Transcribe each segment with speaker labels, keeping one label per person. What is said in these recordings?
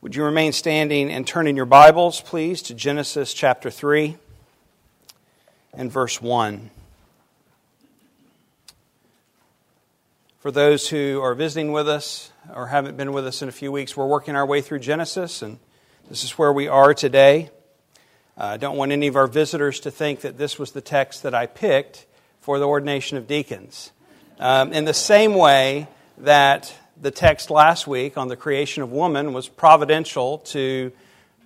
Speaker 1: Would you remain standing and turn in your Bibles, please, to Genesis chapter 3 and verse 1. For those who are visiting with us or haven't been with us in a few weeks, we're working our way through Genesis, and this is where we are today. Uh, I don't want any of our visitors to think that this was the text that I picked for the ordination of deacons. Um, in the same way that the text last week on the creation of woman was providential to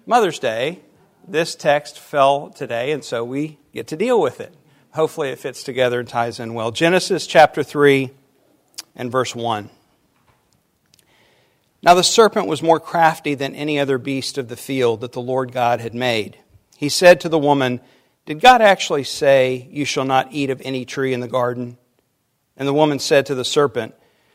Speaker 1: Mother's Day. This text fell today, and so we get to deal with it. Hopefully, it fits together and ties in well. Genesis chapter 3 and verse 1. Now the serpent was more crafty than any other beast of the field that the Lord God had made. He said to the woman, Did God actually say, You shall not eat of any tree in the garden? And the woman said to the serpent,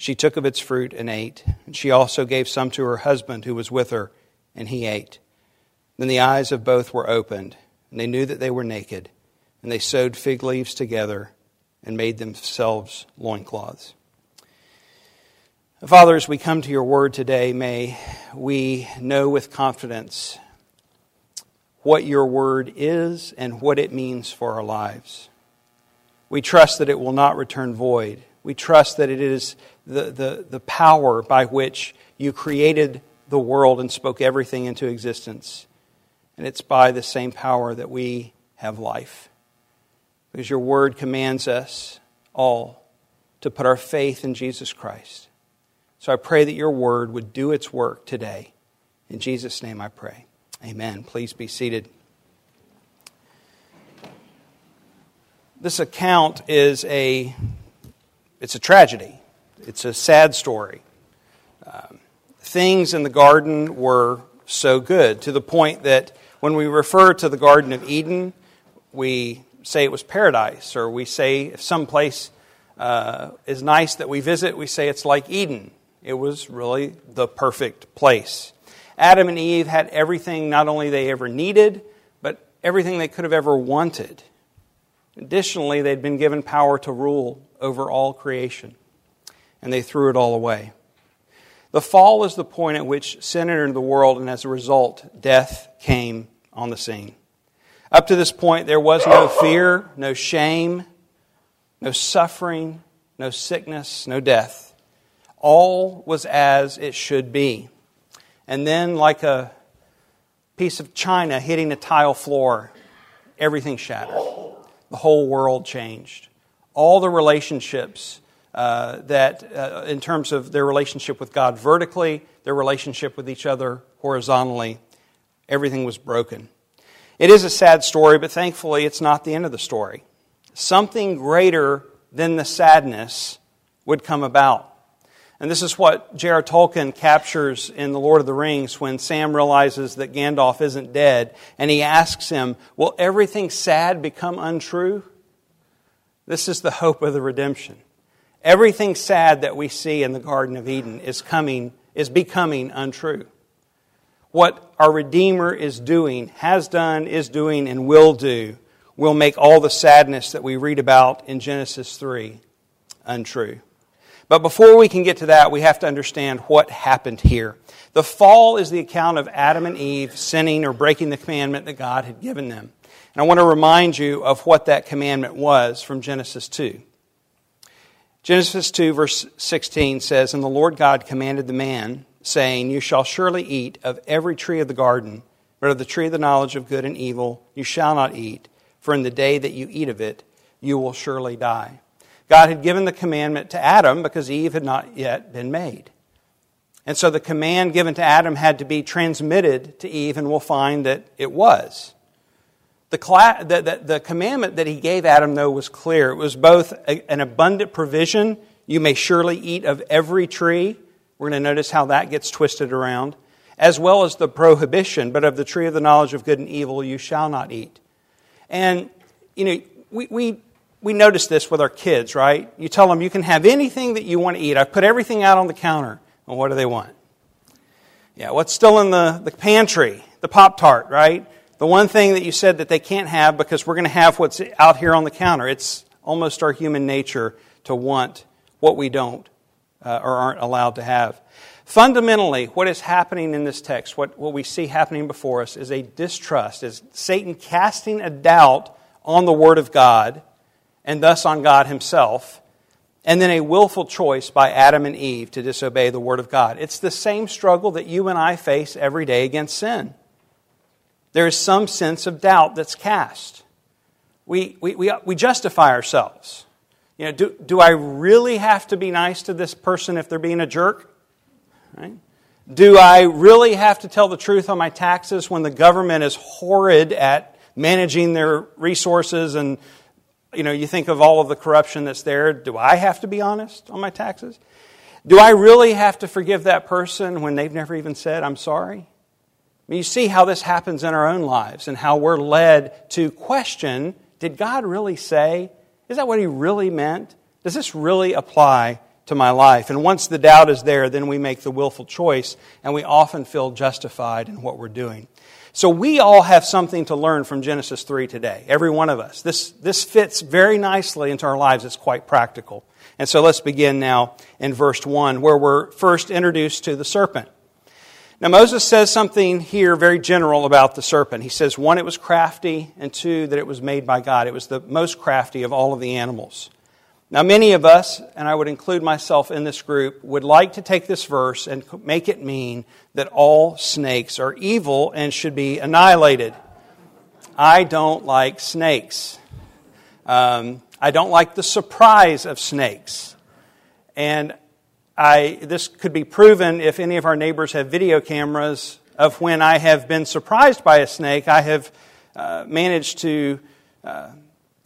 Speaker 1: she took of its fruit and ate. And she also gave some to her husband who was with her, and he ate. Then the eyes of both were opened, and they knew that they were naked. And they sewed fig leaves together and made themselves loincloths. Father, as we come to your word today, may we know with confidence what your word is and what it means for our lives. We trust that it will not return void. We trust that it is the, the, the power by which you created the world and spoke everything into existence. And it's by the same power that we have life. Because your word commands us all to put our faith in Jesus Christ. So I pray that your word would do its work today. In Jesus' name I pray. Amen. Please be seated. This account is a it's a tragedy. It's a sad story. Um, things in the garden were so good to the point that when we refer to the Garden of Eden, we say it was paradise, or we say if some place uh, is nice that we visit, we say it's like Eden. It was really the perfect place. Adam and Eve had everything not only they ever needed, but everything they could have ever wanted. Additionally, they'd been given power to rule over all creation and they threw it all away. The fall is the point at which sin entered the world, and as a result, death came on the scene. Up to this point, there was no fear, no shame, no suffering, no sickness, no death. All was as it should be. And then, like a piece of china hitting a tile floor, everything shattered. The whole world changed. All the relationships uh, that, uh, in terms of their relationship with God vertically, their relationship with each other horizontally, everything was broken. It is a sad story, but thankfully it's not the end of the story. Something greater than the sadness would come about. And this is what J.R. Tolkien captures in The Lord of the Rings when Sam realizes that Gandalf isn't dead and he asks him, Will everything sad become untrue? This is the hope of the redemption. Everything sad that we see in the Garden of Eden is coming, is becoming untrue. What our Redeemer is doing, has done, is doing, and will do, will make all the sadness that we read about in Genesis 3 untrue. But before we can get to that, we have to understand what happened here. The fall is the account of Adam and Eve sinning or breaking the commandment that God had given them. And I want to remind you of what that commandment was from Genesis 2. Genesis 2, verse 16 says, And the Lord God commanded the man, saying, You shall surely eat of every tree of the garden, but of the tree of the knowledge of good and evil you shall not eat, for in the day that you eat of it, you will surely die. God had given the commandment to Adam because Eve had not yet been made. And so the command given to Adam had to be transmitted to Eve, and we'll find that it was. The, the, the, the, commandment that he gave Adam, though, was clear. It was both a, an abundant provision. You may surely eat of every tree. We're going to notice how that gets twisted around. as well as the prohibition, but of the tree of the knowledge of good and evil you shall not eat. And, you know, we, we, we notice this with our kids, right? You tell them you can have anything that you want to eat. I've put everything out on the counter. And what do they want? Yeah, what's still in the, the pantry? The Pop Tart, right? The one thing that you said that they can't have because we're going to have what's out here on the counter. It's almost our human nature to want what we don't uh, or aren't allowed to have. Fundamentally, what is happening in this text, what, what we see happening before us, is a distrust, is Satan casting a doubt on the Word of God and thus on God Himself, and then a willful choice by Adam and Eve to disobey the Word of God. It's the same struggle that you and I face every day against sin. There is some sense of doubt that's cast. We, we, we, we justify ourselves. You know, do, do I really have to be nice to this person if they're being a jerk? Right? Do I really have to tell the truth on my taxes when the government is horrid at managing their resources and you know, you think of all of the corruption that's there. Do I have to be honest on my taxes? Do I really have to forgive that person when they've never even said, I'm sorry? You see how this happens in our own lives and how we're led to question did God really say? Is that what he really meant? Does this really apply to my life. And once the doubt is there, then we make the willful choice, and we often feel justified in what we're doing. So we all have something to learn from Genesis 3 today, every one of us. This, this fits very nicely into our lives. It's quite practical. And so let's begin now in verse 1, where we're first introduced to the serpent. Now, Moses says something here very general about the serpent. He says, one, it was crafty, and two, that it was made by God. It was the most crafty of all of the animals. Now, many of us, and I would include myself in this group, would like to take this verse and make it mean that all snakes are evil and should be annihilated. I don't like snakes. Um, I don't like the surprise of snakes. And I, this could be proven if any of our neighbors have video cameras of when I have been surprised by a snake. I have uh, managed to. Uh,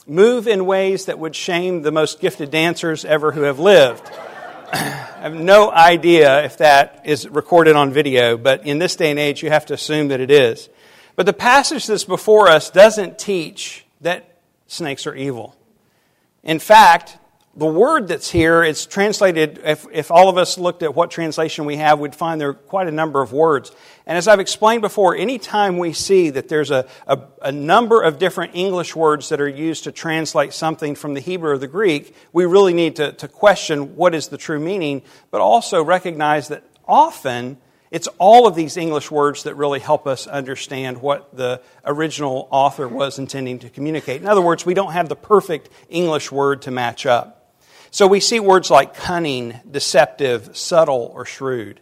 Speaker 1: move in ways that would shame the most gifted dancers ever who have lived. I have no idea if that is recorded on video, but in this day and age, you have to assume that it is. But the passage that's before us doesn't teach that snakes are evil. In fact, the word that's here, it's translated, if, if all of us looked at what translation we have, we'd find there are quite a number of words. And as I've explained before, anytime we see that there's a, a, a, number of different English words that are used to translate something from the Hebrew or the Greek, we really need to, to question what is the true meaning, but also recognize that often it's all of these English words that really help us understand what the original author was intending to communicate. In other words, we don't have the perfect English word to match up. So we see words like cunning, deceptive, subtle, or shrewd.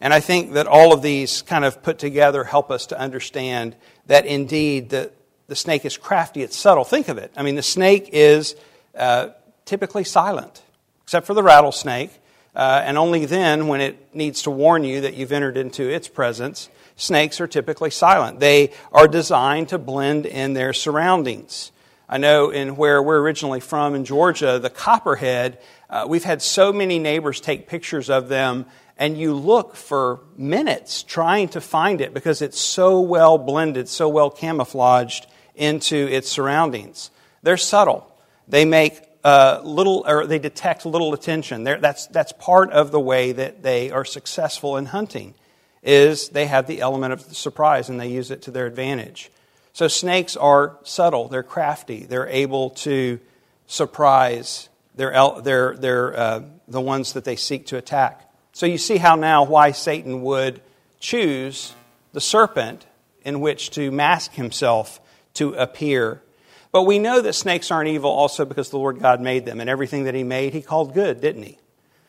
Speaker 1: And I think that all of these kind of put together help us to understand that indeed the, the snake is crafty, it's subtle. Think of it. I mean, the snake is uh, typically silent, except for the rattlesnake, uh, and only then when it needs to warn you that you've entered into its presence. Snakes are typically silent. They are designed to blend in their surroundings. I know in where we're originally from in Georgia, the copperhead, uh, we've had so many neighbors take pictures of them, and you look for minutes trying to find it because it's so well blended, so well camouflaged into its surroundings. They're subtle. They make uh, little, or they detect little attention. They're, that's, that's part of the way that they are successful in hunting, is they have the element of surprise and they use it to their advantage. So snakes are subtle, they're crafty, they're able to surprise they're, they're, they're uh, the ones that they seek to attack. So you see how now why Satan would choose the serpent in which to mask himself to appear. But we know that snakes aren't evil also because the Lord God made them, and everything that He made, He called good, didn't He?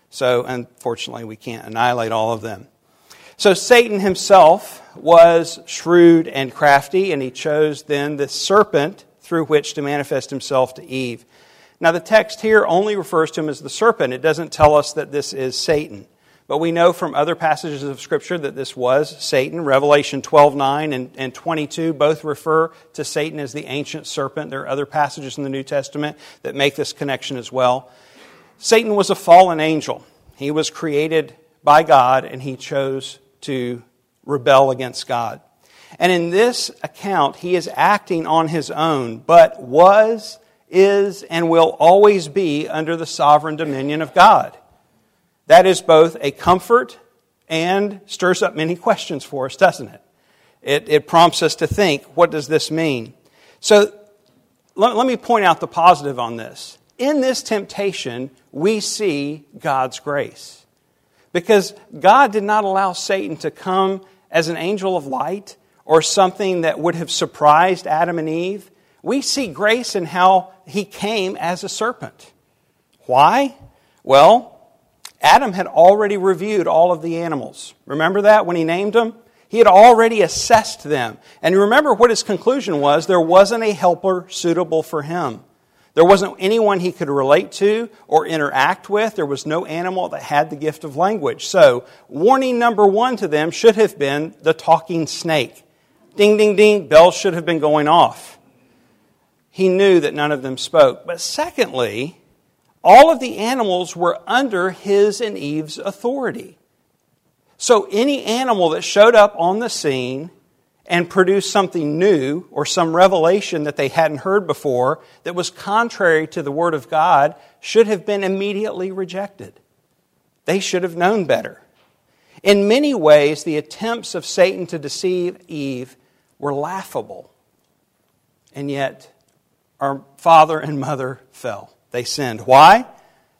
Speaker 1: So, unfortunately, we can't annihilate all of them. So Satan himself was shrewd and crafty, and he chose then the serpent through which to manifest himself to Eve. Now, the text here only refers to him as the serpent. It doesn't tell us that this is Satan. But we know from other passages of Scripture that this was Satan. Revelation 12 9 and, and 22 both refer to Satan as the ancient serpent. There are other passages in the New Testament that make this connection as well. Satan was a fallen angel. He was created by God, and he chose to rebel against God. And in this account, he is acting on his own, but was, is, and will always be under the sovereign dominion of God. That is both a comfort and stirs up many questions for us, doesn't it? It, it prompts us to think, what does this mean? So let, let me point out the positive on this. In this temptation, we see God's grace. Because God did not allow Satan to come as an angel of light or something that would have surprised Adam and Eve. We see grace in how he came as a serpent. Why? Well, Adam had already reviewed all of the animals. Remember that when he named them? He had already assessed them. And remember what his conclusion was there wasn't a helper suitable for him. There wasn't anyone he could relate to or interact with. There was no animal that had the gift of language. So, warning number one to them should have been the talking snake. Ding, ding, ding, bells should have been going off. He knew that none of them spoke. But secondly, all of the animals were under his and Eve's authority. So any animal that showed up on the scene and produce something new or some revelation that they hadn't heard before that was contrary to the Word of God should have been immediately rejected. They should have known better. In many ways, the attempts of Satan to deceive Eve were laughable. And yet, our father and mother fell. They sinned. Why?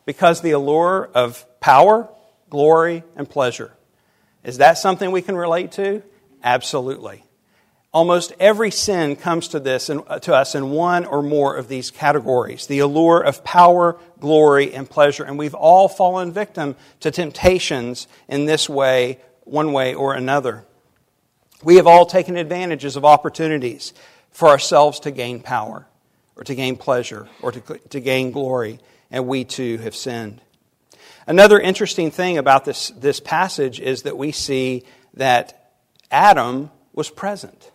Speaker 1: Because the allure of power, glory, and pleasure. Is that something we can relate to? Absolutely. Almost every sin comes to this and uh, to us in one or more of these categories. The allure of power, glory, and pleasure. And we've all fallen victim to temptations in this way, one way or another. We have all taken advantages of opportunities for ourselves to gain power or to gain pleasure or to, to gain glory, and we too have sinned. Another interesting thing about this, this passage is that we see that Adam was present.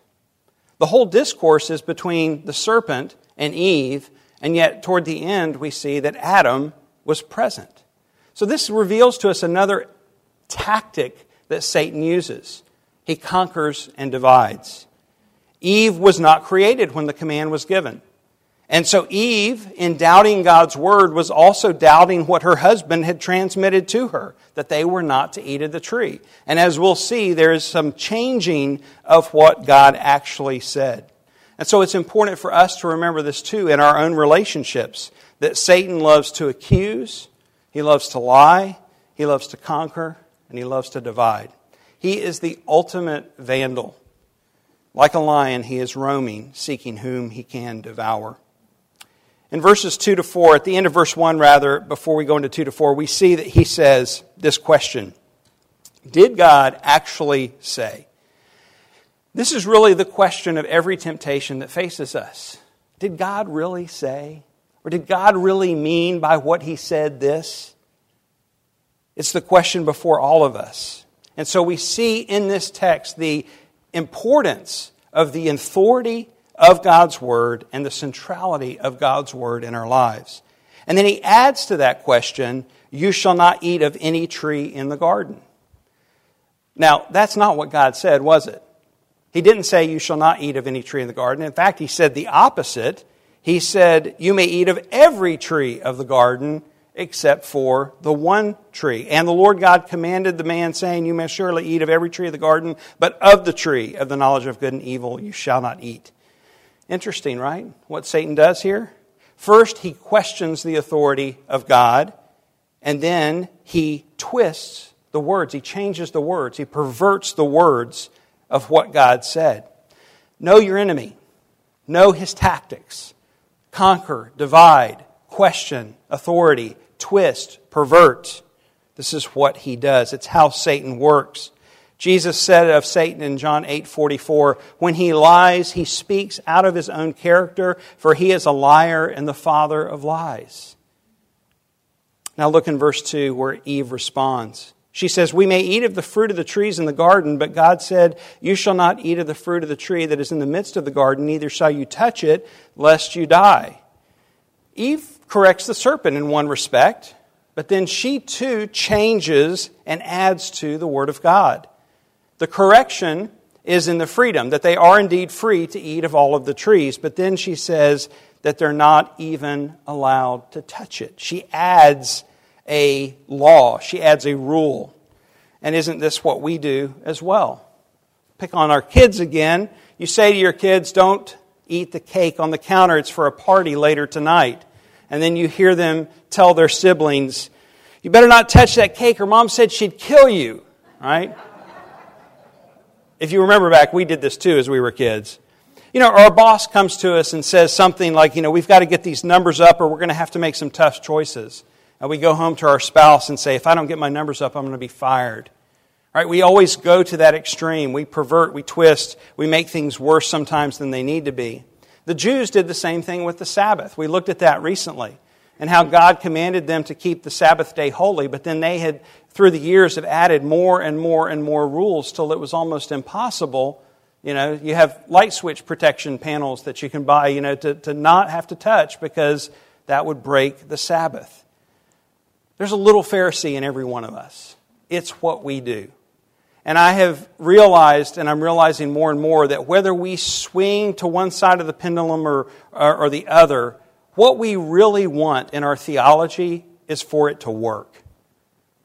Speaker 1: The whole discourse is between the serpent and Eve, and yet toward the end we see that Adam was present. So this reveals to us another tactic that Satan uses. He conquers and divides. Eve was not created when the command was given. And so Eve, in doubting God's word, was also doubting what her husband had transmitted to her, that they were not to eat of the tree. And as we'll see, there is some changing of what God actually said. And so it's important for us to remember this too in our own relationships that Satan loves to accuse, he loves to lie, he loves to conquer, and he loves to divide. He is the ultimate vandal. Like a lion, he is roaming, seeking whom he can devour. In verses 2 to 4, at the end of verse 1, rather, before we go into 2 to 4, we see that he says this question Did God actually say? This is really the question of every temptation that faces us. Did God really say? Or did God really mean by what he said this? It's the question before all of us. And so we see in this text the importance of the authority of God's Word and the centrality of God's Word in our lives. And then he adds to that question, You shall not eat of any tree in the garden. Now, that's not what God said, was it? He didn't say, You shall not eat of any tree in the garden. In fact, he said the opposite. He said, You may eat of every tree of the garden except for the one tree. And the Lord God commanded the man, saying, You may surely eat of every tree of the garden, but of the tree of the knowledge of good and evil you shall not eat. Interesting, right? What Satan does here? First, he questions the authority of God, and then he twists the words. He changes the words. He perverts the words of what God said. Know your enemy, know his tactics. Conquer, divide, question, authority, twist, pervert. This is what he does. It's how Satan works. Jesus said of Satan in John 8 44, when he lies, he speaks out of his own character, for he is a liar and the father of lies. Now look in verse 2 where Eve responds. She says, We may eat of the fruit of the trees in the garden, but God said, You shall not eat of the fruit of the tree that is in the midst of the garden, neither shall you touch it, lest you die. Eve corrects the serpent in one respect, but then she too changes and adds to the Word of God. The correction is in the freedom, that they are indeed free to eat of all of the trees. But then she says that they're not even allowed to touch it. She adds a law, she adds a rule. And isn't this what we do as well? Pick on our kids again. You say to your kids, don't eat the cake on the counter, it's for a party later tonight. And then you hear them tell their siblings, you better not touch that cake, or mom said she'd kill you, right? If you remember back, we did this too as we were kids. You know, our boss comes to us and says something like, you know, we've got to get these numbers up or we're going to have to make some tough choices. And we go home to our spouse and say, if I don't get my numbers up, I'm going to be fired. Right? We always go to that extreme. We pervert, we twist, we make things worse sometimes than they need to be. The Jews did the same thing with the Sabbath. We looked at that recently and how God commanded them to keep the Sabbath day holy, but then they had, through the years, have added more and more and more rules till it was almost impossible. You know, you have light switch protection panels that you can buy, you know, to, to not have to touch because that would break the Sabbath. There's a little Pharisee in every one of us. It's what we do. And I have realized, and I'm realizing more and more, that whether we swing to one side of the pendulum or, or, or, the other, what we really want in our theology is for it to work.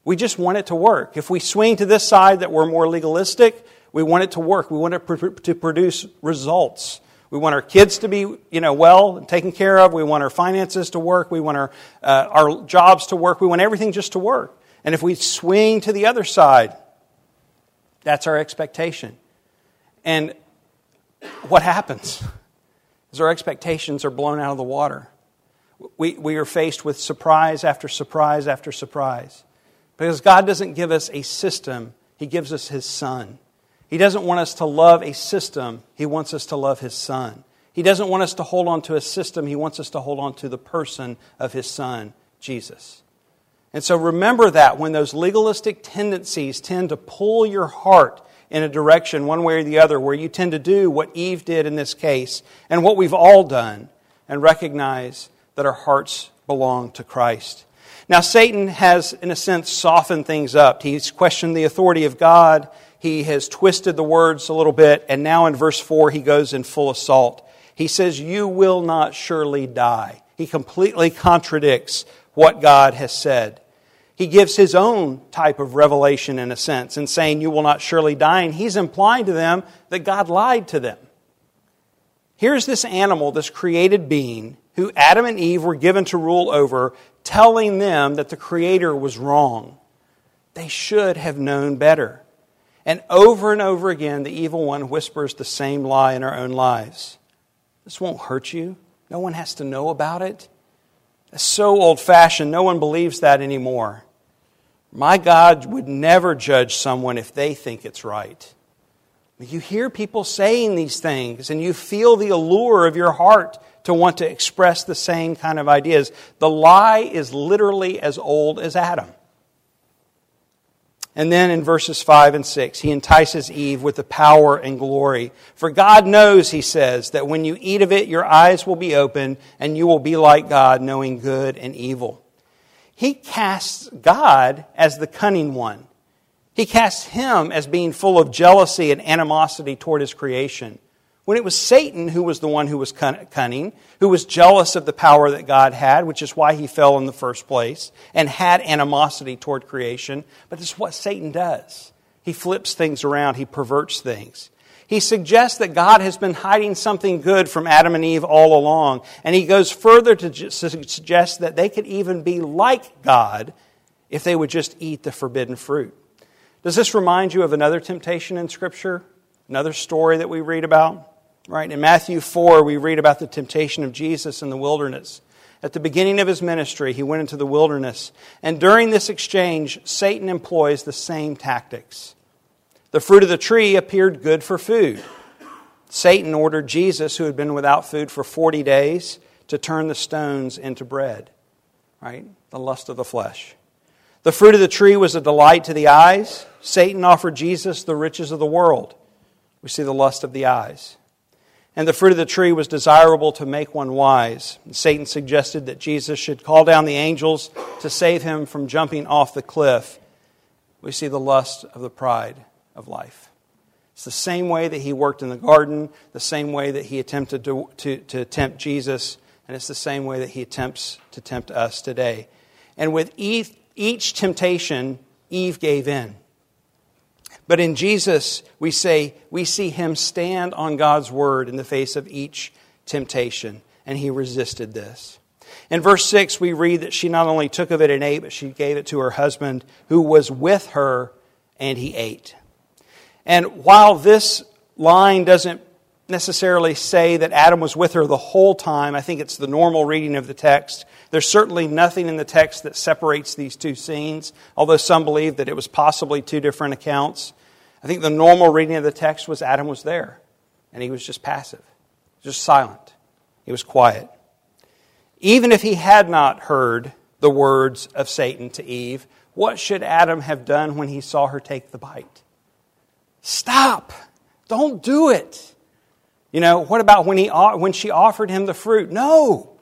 Speaker 1: We just want it to work. If we swing to this side that we're more legalistic, we want it to work. We want it to produce results. We want our kids to be, you know, well taken care of. We want our finances to work. We want our, uh, our jobs to work. We want everything just to work. And if we swing to the other side, that's our expectation. And what happens is our expectations are blown out of the water. We, we are faced with surprise after surprise after surprise. Because God doesn't give us a system, He gives us His Son. He doesn't want us to love a system, He wants us to love His Son. He doesn't want us to hold on to a system, He wants us to hold on to the person of His Son, Jesus. And so remember that when those legalistic tendencies tend to pull your heart in a direction, one way or the other, where you tend to do what Eve did in this case and what we've all done, and recognize that our hearts belong to Christ. Now, Satan has, in a sense, softened things up. He's questioned the authority of God. He has twisted the words a little bit. And now in verse 4, he goes in full assault. He says, You will not surely die. He completely contradicts what God has said. He gives his own type of revelation, in a sense, in saying, You will not surely die. And he's implying to them that God lied to them. Here's this animal, this created being, who Adam and Eve were given to rule over, telling them that the Creator was wrong. They should have known better. And over and over again, the evil one whispers the same lie in our own lives. This won't hurt you. No one has to know about it. It's so old fashioned, no one believes that anymore. My God would never judge someone if they think it's right. You hear people saying these things, and you feel the allure of your heart to want to express the same kind of ideas. The lie is literally as old as Adam. And then in verses 5 and 6, he entices Eve with the power and glory. For God knows, he says, that when you eat of it, your eyes will be opened and you will be like God, knowing good and evil. He casts God as the cunning one. He casts him as being full of jealousy and animosity toward his creation when it was Satan who was the one who was cunning, who was jealous of the power that God had, which is why he fell in the first place, and had animosity toward creation. But this is what Satan does. He flips things around, he perverts things. He suggests that God has been hiding something good from Adam and Eve all along. And he goes further to suggest that they could even be like God if they would just eat the forbidden fruit. Does this remind you of another temptation in Scripture? Another story that we read about? Right? In Matthew 4, we read about the temptation of Jesus in the wilderness. At the beginning of his ministry, he went into the wilderness. And during this exchange, Satan employs the same tactics. The fruit of the tree appeared good for food. Satan ordered Jesus, who had been without food for 40 days, to turn the stones into bread. Right? The lust of the flesh. The fruit of the tree was a delight to the eyes. Satan offered Jesus the riches of the world. We see the lust of the eyes and the fruit of the tree was desirable to make one wise. Satan suggested that Jesus should call down the angels to save him from jumping off the cliff. We see the lust of the pride of life. It's the same way that he worked in the garden, the same way that he attempted to, to, to tempt Jesus, and it's the same way that he attempts to tempt us today. And with each, each temptation, Eve gave in. But in Jesus, we say we see him stand on God's word in the face of each temptation, and he resisted this. In verse 6, we read that she not only took of it and ate, but she gave it to her husband who was with her, and he ate. And while this line doesn't necessarily say that Adam was with her the whole time, I think it's the normal reading of the text. There's certainly nothing in the text that separates these two scenes, although some believe that it was possibly two different accounts. I think the normal reading of the text was Adam was there, and he was just passive, just silent. He was quiet. Even if he had not heard the words of Satan to Eve, what should Adam have done when he saw her take the bite? Stop. Don't do it. You know, what about when, he, when she offered him the fruit? No.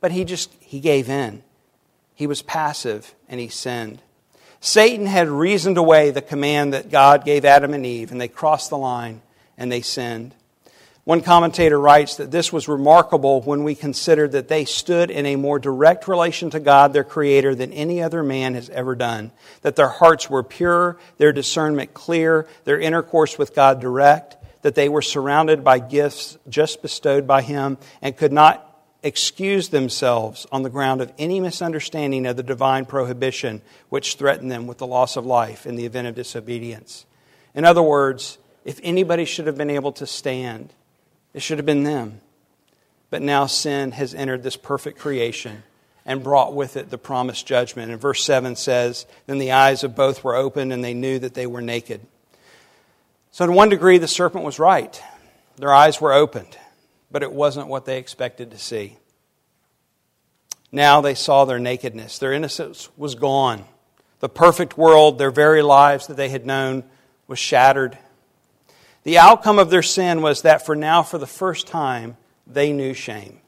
Speaker 1: But he just, he gave in. He was passive and he sinned. Satan had reasoned away the command that God gave Adam and Eve, and they crossed the line and they sinned. One commentator writes that this was remarkable when we consider that they stood in a more direct relation to God, their Creator, than any other man has ever done. That their hearts were pure, their discernment clear, their intercourse with God direct, that they were surrounded by gifts just bestowed by Him, and could not excuse themselves on the ground of any misunderstanding of the divine prohibition which threatened them with the loss of life in the event of disobedience. In other words, if anybody should have been able to stand, it should have been them. But now sin has entered this perfect creation and brought with it the promised judgment. And verse 7 says, Then the eyes of both were opened, and they knew that they were naked. So, in one degree, the serpent was right. Their eyes were opened, but it wasn't what they expected to see. Now they saw their nakedness. Their innocence was gone. The perfect world, their very lives that they had known, was shattered the outcome of their sin was that for now, for the first time, they knew shame.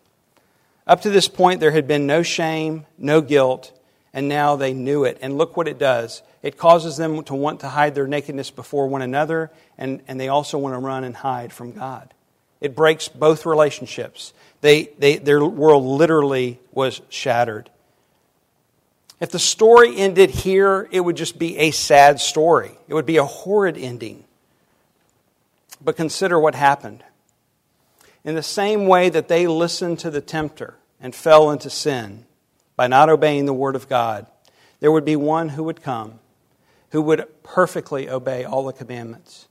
Speaker 1: Up to this point, there had been no shame, no guilt, and now they knew it. And look what it does it causes them to want to hide their nakedness before one another, and, and they also want to run and hide from God. It breaks both relationships. They, they, their world literally was shattered. If the story ended here, it would just be a sad story. It would be a horrid ending. But consider what happened. In the same way that they listened to the tempter and fell into sin by not obeying the word of God, there would be one who would come who would perfectly obey all the commandments.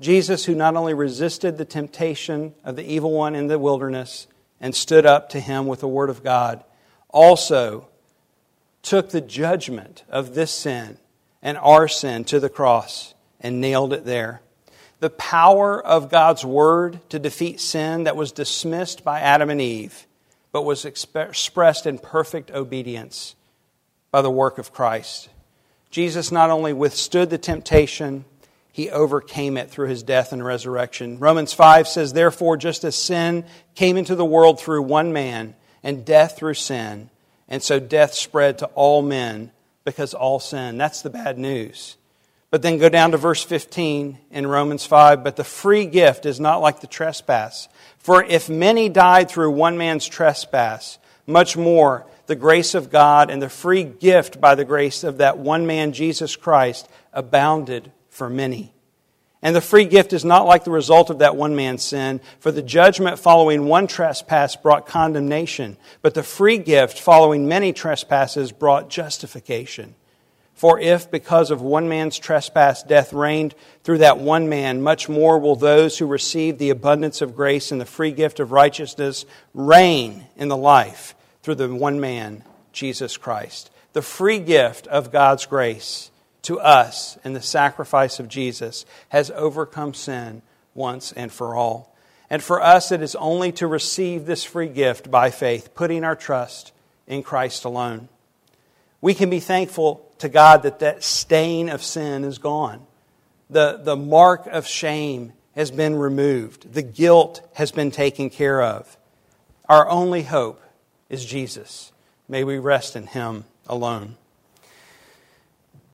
Speaker 1: Jesus, who not only resisted the temptation of the evil one in the wilderness and stood up to him with the word of God, also took the judgment of this sin and our sin to the cross and nailed it there the power of God's word to defeat sin that was dismissed by Adam and Eve, but was expressed in perfect obedience by the work of Christ. Jesus not only withstood the temptation, he overcame it through his death and resurrection. Romans 5 says, Therefore, just as sin came into the world through one man, and death through sin, and so death spread to all men because all sin. That's the bad news. But then go down to verse 15 in Romans 5. But the free gift is not like the trespass. For if many died through one man's trespass, much more the grace of God and the free gift by the grace of that one man, Jesus Christ, abounded for many. And the free gift is not like the result of that one man's sin, for the judgment following one trespass brought condemnation, but the free gift following many trespasses brought justification. For if, because of one man's trespass, death reigned through that one man, much more will those who receive the abundance of grace and the free gift of righteousness reign in the life through the one man, Jesus Christ. The free gift of God's grace to us in the sacrifice of Jesus has overcome sin once and for all. And for us, it is only to receive this free gift by faith, putting our trust in Christ alone. We can be thankful to God that that stain of sin is gone. The, the mark of shame has been removed. The guilt has been taken care of. Our only hope is Jesus. May we rest in Him alone.